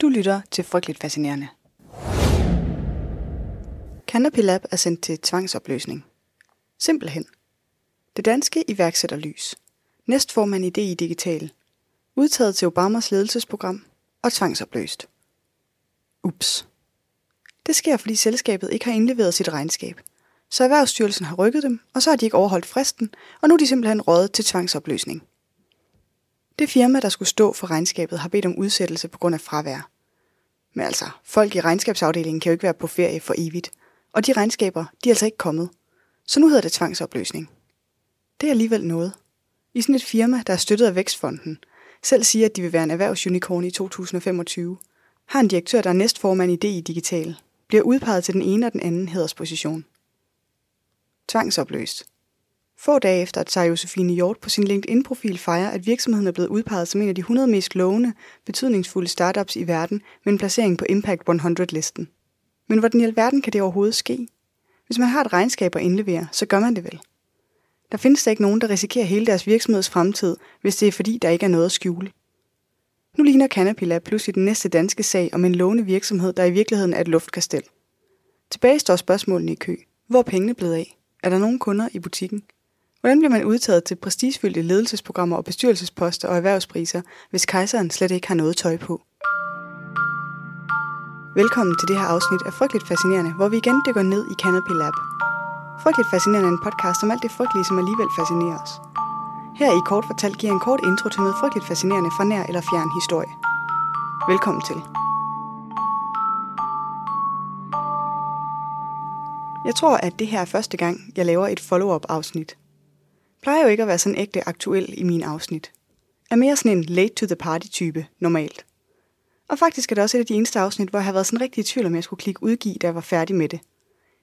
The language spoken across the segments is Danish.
Du lytter til Frygteligt Fascinerende. Canopy Lab er sendt til tvangsopløsning. Simpelthen. Det danske iværksætterlys. Næstformand i DI Digital. Udtaget til Obamas ledelsesprogram og tvangsopløst. Ups. Det sker, fordi selskabet ikke har indleveret sit regnskab. Så Erhvervsstyrelsen har rykket dem, og så har de ikke overholdt fristen, og nu er de simpelthen rådet til tvangsopløsning. Det firma, der skulle stå for regnskabet, har bedt om udsættelse på grund af fravær. Men altså, folk i regnskabsafdelingen kan jo ikke være på ferie for evigt. Og de regnskaber, de er altså ikke kommet. Så nu hedder det tvangsopløsning. Det er alligevel noget. I sådan et firma, der er støttet af Vækstfonden, selv siger, at de vil være en erhvervsunicorn i 2025, har en direktør, der er næstformand i DI Digital, bliver udpeget til den ene og den anden hædersposition. Tvangsopløst. Få dage efter, at Sarah Josefine Hjort på sin LinkedIn-profil fejrer, at virksomheden er blevet udpeget som en af de 100 mest lovende, betydningsfulde startups i verden med en placering på Impact 100-listen. Men hvordan i alverden kan det overhovedet ske? Hvis man har et regnskab at indlevere, så gør man det vel. Der findes der ikke nogen, der risikerer hele deres virksomheds fremtid, hvis det er fordi, der ikke er noget at skjule. Nu ligner Canopy Lab pludselig den næste danske sag om en lovende virksomhed, der i virkeligheden er et luftkastel. Tilbage står spørgsmålene i kø. Hvor er pengene blevet af? Er der nogen kunder i butikken? Hvordan bliver man udtaget til prestigefyldte ledelsesprogrammer og bestyrelsesposter og erhvervspriser, hvis kejseren slet ikke har noget tøj på? Velkommen til det her afsnit af Frygteligt Fascinerende, hvor vi igen dykker ned i Canopy Lab. Frygteligt Fascinerende er en podcast om alt det frygtelige, som alligevel fascinerer os. Her i Kort Fortalt giver en kort intro til noget frygteligt fascinerende fra nær eller fjern historie. Velkommen til. Jeg tror, at det her er første gang, jeg laver et follow-up afsnit plejer jo ikke at være sådan ægte aktuel i min afsnit. Er mere sådan en late to the party type normalt. Og faktisk er det også et af de eneste afsnit, hvor jeg har været sådan rigtig i tvivl om, jeg skulle klikke udgive, da jeg var færdig med det.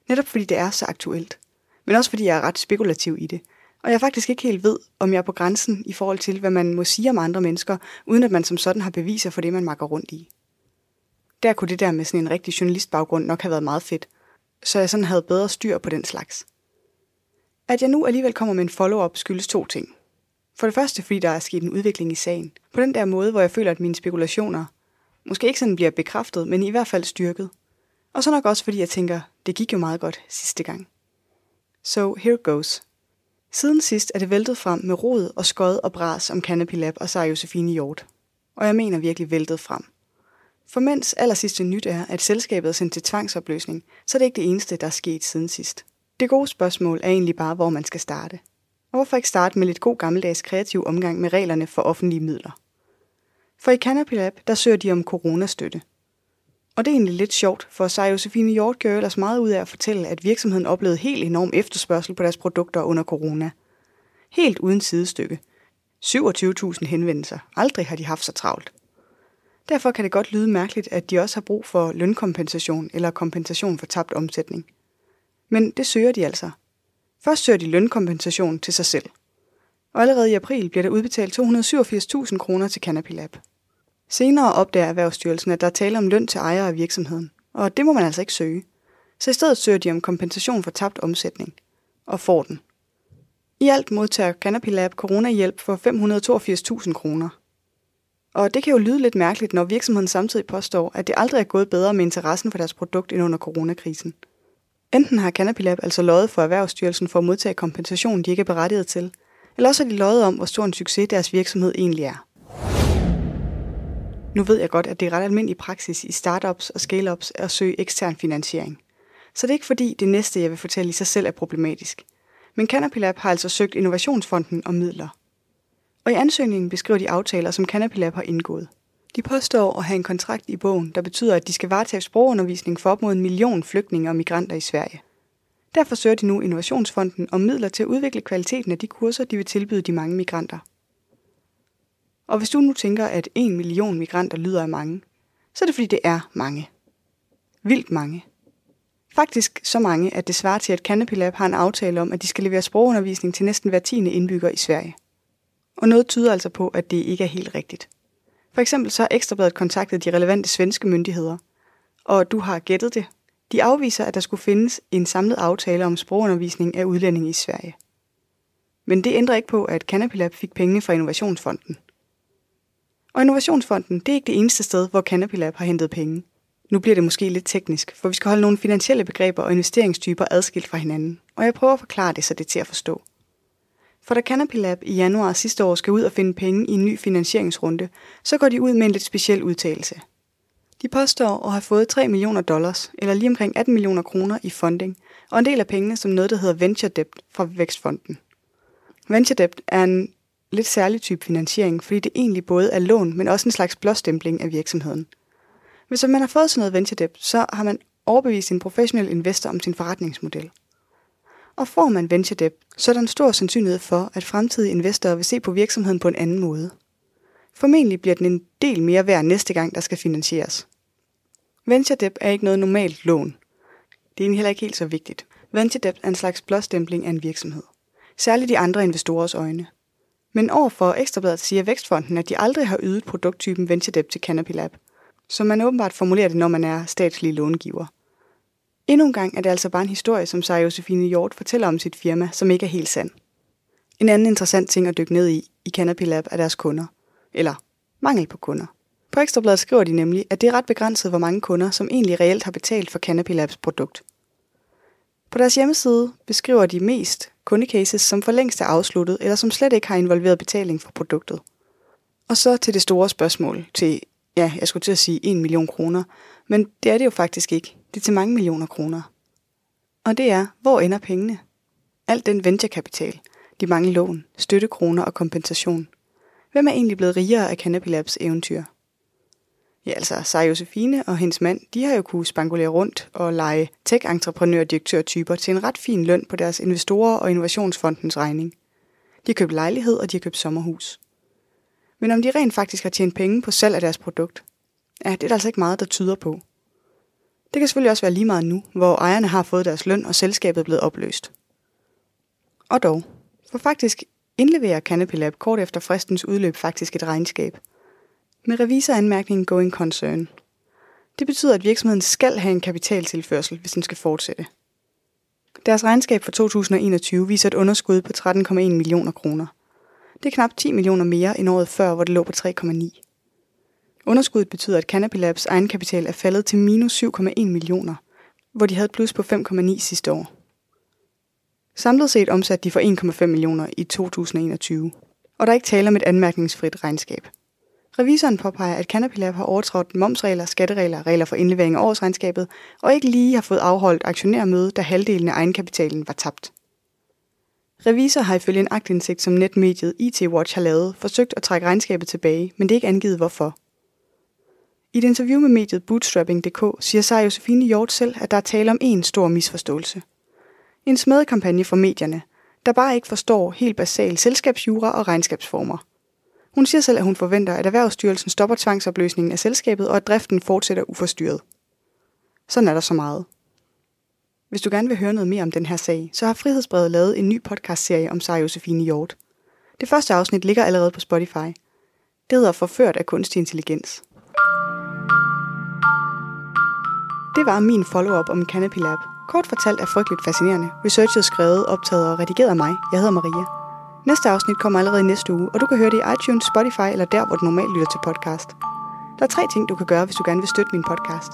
Netop fordi det er så aktuelt. Men også fordi jeg er ret spekulativ i det. Og jeg faktisk ikke helt ved, om jeg er på grænsen i forhold til, hvad man må sige om andre mennesker, uden at man som sådan har beviser for det, man makker rundt i. Der kunne det der med sådan en rigtig journalistbaggrund nok have været meget fedt, så jeg sådan havde bedre styr på den slags. At jeg nu alligevel kommer med en follow-up skyldes to ting. For det første, fordi der er sket en udvikling i sagen. På den der måde, hvor jeg føler, at mine spekulationer måske ikke sådan bliver bekræftet, men i hvert fald styrket. Og så nok også, fordi jeg tænker, det gik jo meget godt sidste gang. So here goes. Siden sidst er det væltet frem med rod og skod og bras om Canopy Lab og Sarah Josefine Hjort. Og jeg mener virkelig væltet frem. For mens allersidste nyt er, at selskabet er sendt til tvangsopløsning, så er det ikke det eneste, der er sket siden sidst. Det gode spørgsmål er egentlig bare, hvor man skal starte. Og hvorfor ikke starte med lidt god gammeldags kreativ omgang med reglerne for offentlige midler? For i Canopy Lab, der søger de om coronastøtte. Og det er egentlig lidt sjovt, for Sarah Josefine Hjort gør ellers meget ud af at fortælle, at virksomheden oplevede helt enorm efterspørgsel på deres produkter under corona. Helt uden sidestykke. 27.000 henvendelser. Aldrig har de haft så travlt. Derfor kan det godt lyde mærkeligt, at de også har brug for lønkompensation eller kompensation for tabt omsætning – men det søger de altså. Først søger de lønkompensation til sig selv. Og allerede i april bliver der udbetalt 287.000 kroner til Canopy Lab. Senere opdager Erhvervsstyrelsen, at der er tale om løn til ejere af virksomheden, og det må man altså ikke søge. Så i stedet søger de om kompensation for tabt omsætning, og får den. I alt modtager Canopy Lab coronahjælp for 582.000 kroner. Og det kan jo lyde lidt mærkeligt, når virksomheden samtidig påstår, at det aldrig er gået bedre med interessen for deres produkt end under coronakrisen – Enten har Canopy Lab altså løjet for Erhvervsstyrelsen for at modtage kompensation, de ikke er berettiget til, eller også har de løjet om, hvor stor en succes deres virksomhed egentlig er. Nu ved jeg godt, at det er ret almindelig praksis i startups og scale-ups at søge ekstern finansiering. Så det er ikke fordi, det næste, jeg vil fortælle i sig selv er problematisk. Men Canopy Lab har altså søgt Innovationsfonden om midler. Og i ansøgningen beskriver de aftaler, som Canopy Lab har indgået. De påstår at have en kontrakt i bogen, der betyder, at de skal varetage sprogundervisning for op mod en million flygtninge og migranter i Sverige. Derfor søger de nu Innovationsfonden om midler til at udvikle kvaliteten af de kurser, de vil tilbyde de mange migranter. Og hvis du nu tænker, at en million migranter lyder af mange, så er det fordi, det er mange. Vildt mange. Faktisk så mange, at det svarer til, at Canopy Lab har en aftale om, at de skal levere sprogundervisning til næsten hver tiende indbygger i Sverige. Og noget tyder altså på, at det ikke er helt rigtigt. For eksempel så har Ekstrabladet kontaktet de relevante svenske myndigheder, og du har gættet det. De afviser, at der skulle findes en samlet aftale om sprogundervisning af udlændinge i Sverige. Men det ændrer ikke på, at Canopy fik penge fra Innovationsfonden. Og Innovationsfonden, det er ikke det eneste sted, hvor Canopy har hentet penge. Nu bliver det måske lidt teknisk, for vi skal holde nogle finansielle begreber og investeringstyper adskilt fra hinanden, og jeg prøver at forklare det, så det er til at forstå. For da Canopy Lab i januar sidste år skal ud og finde penge i en ny finansieringsrunde, så går de ud med en lidt speciel udtalelse. De påstår at have fået 3 millioner dollars, eller lige omkring 18 millioner kroner i funding, og en del af pengene som noget, der hedder Venture Debt fra Vækstfonden. Venture Debt er en lidt særlig type finansiering, fordi det egentlig både er lån, men også en slags blåstempling af virksomheden. Hvis man har fået sådan noget venture debt, så har man overbevist en professionel investor om sin forretningsmodel. Og får man venture debt, så er der en stor sandsynlighed for, at fremtidige investorer vil se på virksomheden på en anden måde. Formentlig bliver den en del mere værd næste gang, der skal finansieres. Venture debt er ikke noget normalt lån. Det er heller ikke helt så vigtigt. Venture debt er en slags blåstempling af en virksomhed. Særligt de andre investorers øjne. Men overfor Ekstrabladet siger Vækstfonden, at de aldrig har ydet produkttypen venture debt til Canopy Lab. Så man åbenbart formulerer det, når man er statslig långiver. Endnu en gang er det altså bare en historie, som Sarah Josefine Hjort fortæller om sit firma, som ikke er helt sand. En anden interessant ting at dykke ned i i Canopy Lab er deres kunder. Eller mangel på kunder. På Ekstrabladet skriver de nemlig, at det er ret begrænset, hvor mange kunder, som egentlig reelt har betalt for Canopy Labs produkt. På deres hjemmeside beskriver de mest kundecases, som for længst er afsluttet, eller som slet ikke har involveret betaling for produktet. Og så til det store spørgsmål, til, ja, jeg skulle til at sige 1 million kroner, men det er det jo faktisk ikke. Det er til mange millioner kroner. Og det er, hvor ender pengene? Alt den venturekapital, de mange lån, støttekroner og kompensation. Hvem er egentlig blevet rigere af Canopy Labs eventyr? Ja, altså, Sarah Josefine og hendes mand, de har jo kunne spangulere rundt og lege tech-entreprenør direktørtyper til en ret fin løn på deres investorer og innovationsfondens regning. De har købt lejlighed, og de har købt sommerhus. Men om de rent faktisk har tjent penge på salg af deres produkt, ja, det er der altså ikke meget, der tyder på. Det kan selvfølgelig også være lige meget nu, hvor ejerne har fået deres løn, og selskabet er blevet opløst. Og dog, for faktisk indleverer Canopy Lab kort efter fristens udløb faktisk et regnskab – med revisoranmærkningen going concern. Det betyder, at virksomheden skal have en kapitaltilførsel, hvis den skal fortsætte. Deres regnskab for 2021 viser et underskud på 13,1 millioner kroner. Det er knap 10 millioner mere end året før, hvor det lå på 3,9. Underskuddet betyder, at Canopy Labs egenkapital er faldet til minus 7,1 millioner, hvor de havde et plus på 5,9 sidste år. Samlet set omsatte de for 1,5 millioner i 2021, og der er ikke tale om et anmærkningsfrit regnskab. Revisoren påpeger, at Canopy Lab har overtrådt momsregler, skatteregler, og regler for indlevering af årsregnskabet, og ikke lige har fået afholdt aktionærmøde, da halvdelen af egenkapitalen var tabt. Revisor har ifølge en agtindsigt, som netmediet IT Watch har lavet, forsøgt at trække regnskabet tilbage, men det er ikke angivet hvorfor. I et interview med mediet Bootstrapping.dk siger sig Josefine Hjort selv, at der er tale om en stor misforståelse. En smedekampagne for medierne, der bare ikke forstår helt basal selskabsjura og regnskabsformer. Hun siger selv, at hun forventer, at Erhvervsstyrelsen stopper tvangsopløsningen af selskabet, og at driften fortsætter uforstyrret. Sådan er der så meget. Hvis du gerne vil høre noget mere om den her sag, så har Frihedsbrevet lavet en ny podcastserie om Sarah Josefine Hjort. Det første afsnit ligger allerede på Spotify. Det hedder Forført af kunstig intelligens. Det var min follow-up om Canopy Lab. Kort fortalt er frygteligt fascinerende. Researchet skrevet, optaget og redigeret af mig. Jeg hedder Maria. Næste afsnit kommer allerede i næste uge, og du kan høre det i iTunes, Spotify eller der, hvor du normalt lytter til podcast. Der er tre ting, du kan gøre, hvis du gerne vil støtte min podcast.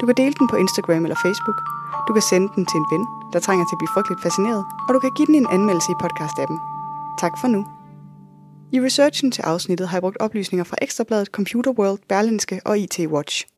Du kan dele den på Instagram eller Facebook. Du kan sende den til en ven, der trænger til at blive frygteligt fascineret. Og du kan give den en anmeldelse i podcast-appen. Tak for nu. I researchen til afsnittet har jeg brugt oplysninger fra Ekstrabladet, Computer World, Berlinske og IT Watch.